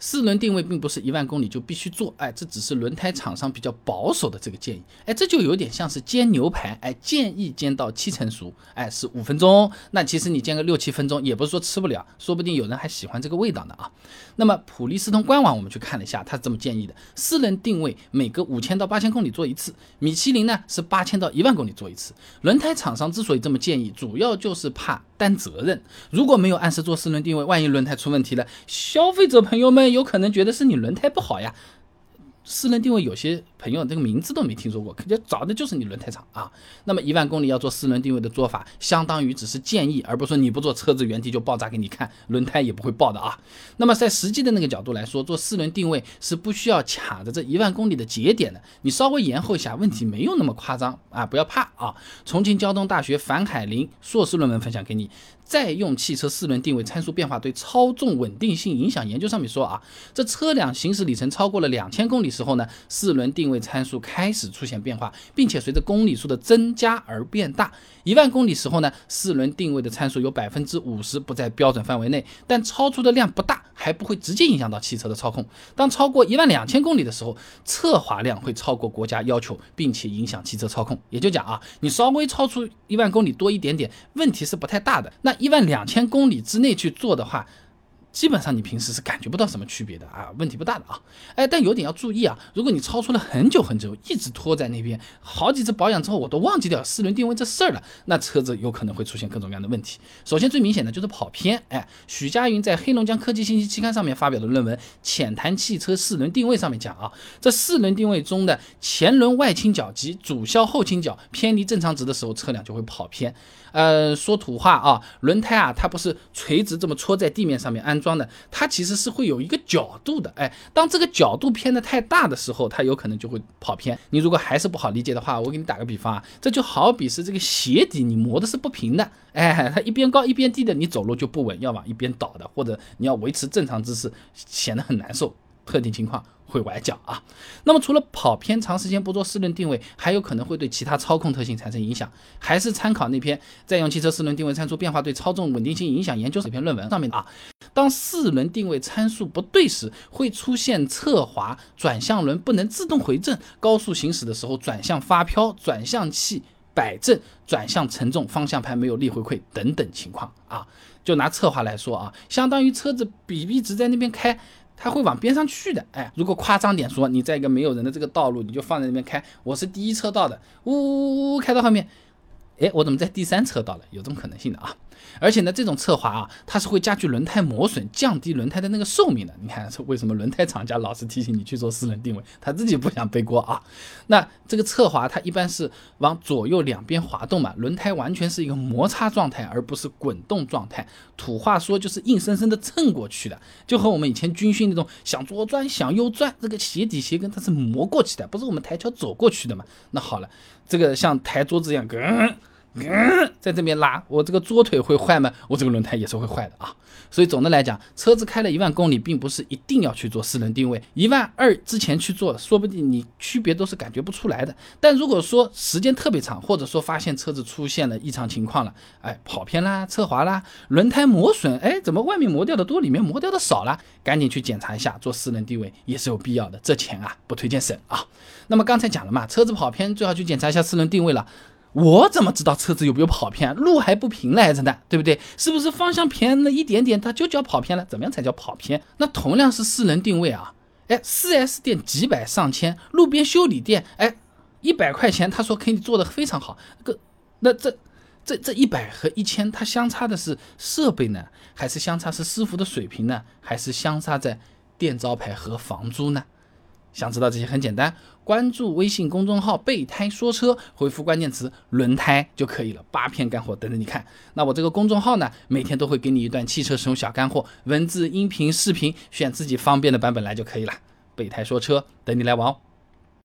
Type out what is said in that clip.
四轮定位并不是一万公里就必须做，哎，这只是轮胎厂商比较保守的这个建议，哎，这就有点像是煎牛排，哎，建议煎到七成熟，哎，是五分钟，那其实你煎个六七分钟，也不是说吃不了，说不定有人还喜欢这个味道呢啊。那么普利司通官网我们去看了一下，它是这么建议的：四轮定位每隔五千到八千公里做一次，米其林呢是八千到一万公里做一次。轮胎厂商之所以这么建议，主要就是怕担责任，如果没有按时做四轮定位，万一轮胎出问题了，消费者朋友们。有可能觉得是你轮胎不好呀。四轮定位有些朋友这个名字都没听说过，肯定找的就是你轮胎厂啊。那么一万公里要做四轮定位的做法，相当于只是建议，而不是说你不做车子原地就爆炸给你看，轮胎也不会爆的啊。那么在实际的那个角度来说，做四轮定位是不需要卡着这一万公里的节点的，你稍微延后一下，问题没有那么夸张啊，不要怕啊。重庆交通大学樊海林硕士论文分享给你。在用汽车四轮定位参数变化对操纵稳定性影响研究上面说啊，这车辆行驶里程超过了两千公里时候呢，四轮定位参数开始出现变化，并且随着公里数的增加而变大。一万公里时候呢，四轮定位的参数有百分之五十不在标准范围内，但超出的量不大，还不会直接影响到汽车的操控。当超过一万两千公里的时候，侧滑量会超过国家要求，并且影响汽车操控。也就讲啊，你稍微超出一万公里多一点点，问题是不太大的。那一万两千公里之内去做的话。基本上你平时是感觉不到什么区别的啊，问题不大的啊，哎，但有点要注意啊，如果你超出了很久很久，一直拖在那边，好几次保养之后我都忘记掉四轮定位这事儿了，那车子有可能会出现各种各样的问题。首先最明显的就是跑偏，哎，许家云在黑龙江科技信息期刊上面发表的论文《浅谈汽车四轮定位》上面讲啊，这四轮定位中的前轮外倾角及主销后倾角偏离正常值的时候，车辆就会跑偏。呃，说土话啊，轮胎啊，它不是垂直这么戳在地面上面安装装的，它其实是会有一个角度的。哎，当这个角度偏的太大的时候，它有可能就会跑偏。你如果还是不好理解的话，我给你打个比方啊，这就好比是这个鞋底你磨的是不平的，哎，它一边高一边低的，你走路就不稳，要往一边倒的，或者你要维持正常姿势，显得很难受。特定情况。会崴脚啊，那么除了跑偏，长时间不做四轮定位，还有可能会对其他操控特性产生影响。还是参考那篇在用汽车四轮定位参数变化对操纵稳定性影响研究这篇论文上面啊，当四轮定位参数不对时，会出现侧滑、转向轮不能自动回正、高速行驶的时候转向发飘、转向器摆正、转向沉重、方向盘没有力回馈等等情况啊。就拿侧滑来说啊，相当于车子笔笔直在那边开。它会往边上去的，哎，如果夸张点说，你在一个没有人的这个道路，你就放在那边开，我是第一车道的，呜呜呜呜，开到后面。哎，我怎么在第三车道了？有这种可能性的啊！而且呢，这种侧滑啊，它是会加剧轮胎磨损，降低轮胎的那个寿命的。你看，为什么轮胎厂家老是提醒你去做四轮定位？他自己不想背锅啊。那这个侧滑，它一般是往左右两边滑动嘛，轮胎完全是一个摩擦状态，而不是滚动状态。土话说就是硬生生的蹭过去的，就和我们以前军训那种想左转想右转，这个鞋底鞋跟它是磨过去的，不是我们抬脚走过去的嘛？那好了，这个像抬桌子一样，嗯。在这边拉，我这个桌腿会坏吗？我这个轮胎也是会坏的啊。所以总的来讲，车子开了一万公里，并不是一定要去做四轮定位。一万二之前去做，说不定你区别都是感觉不出来的。但如果说时间特别长，或者说发现车子出现了异常情况了，哎，跑偏啦，侧滑啦，轮胎磨损，哎，怎么外面磨掉的多，里面磨掉的少了？赶紧去检查一下，做四轮定位也是有必要的。这钱啊，不推荐省啊。那么刚才讲了嘛，车子跑偏最好去检查一下四轮定位了。我怎么知道车子有没有跑偏？路还不平来着呢，对不对？是不是方向偏了一点点，它就叫跑偏了？怎么样才叫跑偏？那同样是四轮定位啊，哎，4S 店几百上千，路边修理店，哎，一百块钱，他说可以做的非常好。个，那这这这一百和一千，它相差的是设备呢，还是相差是师傅的水平呢，还是相差在店招牌和房租呢？想知道这些很简单，关注微信公众号“备胎说车”，回复关键词“轮胎”就可以了，八篇干货等着你看。那我这个公众号呢，每天都会给你一段汽车使用小干货，文字、音频、视频，选自己方便的版本来就可以了。备胎说车，等你来玩哦。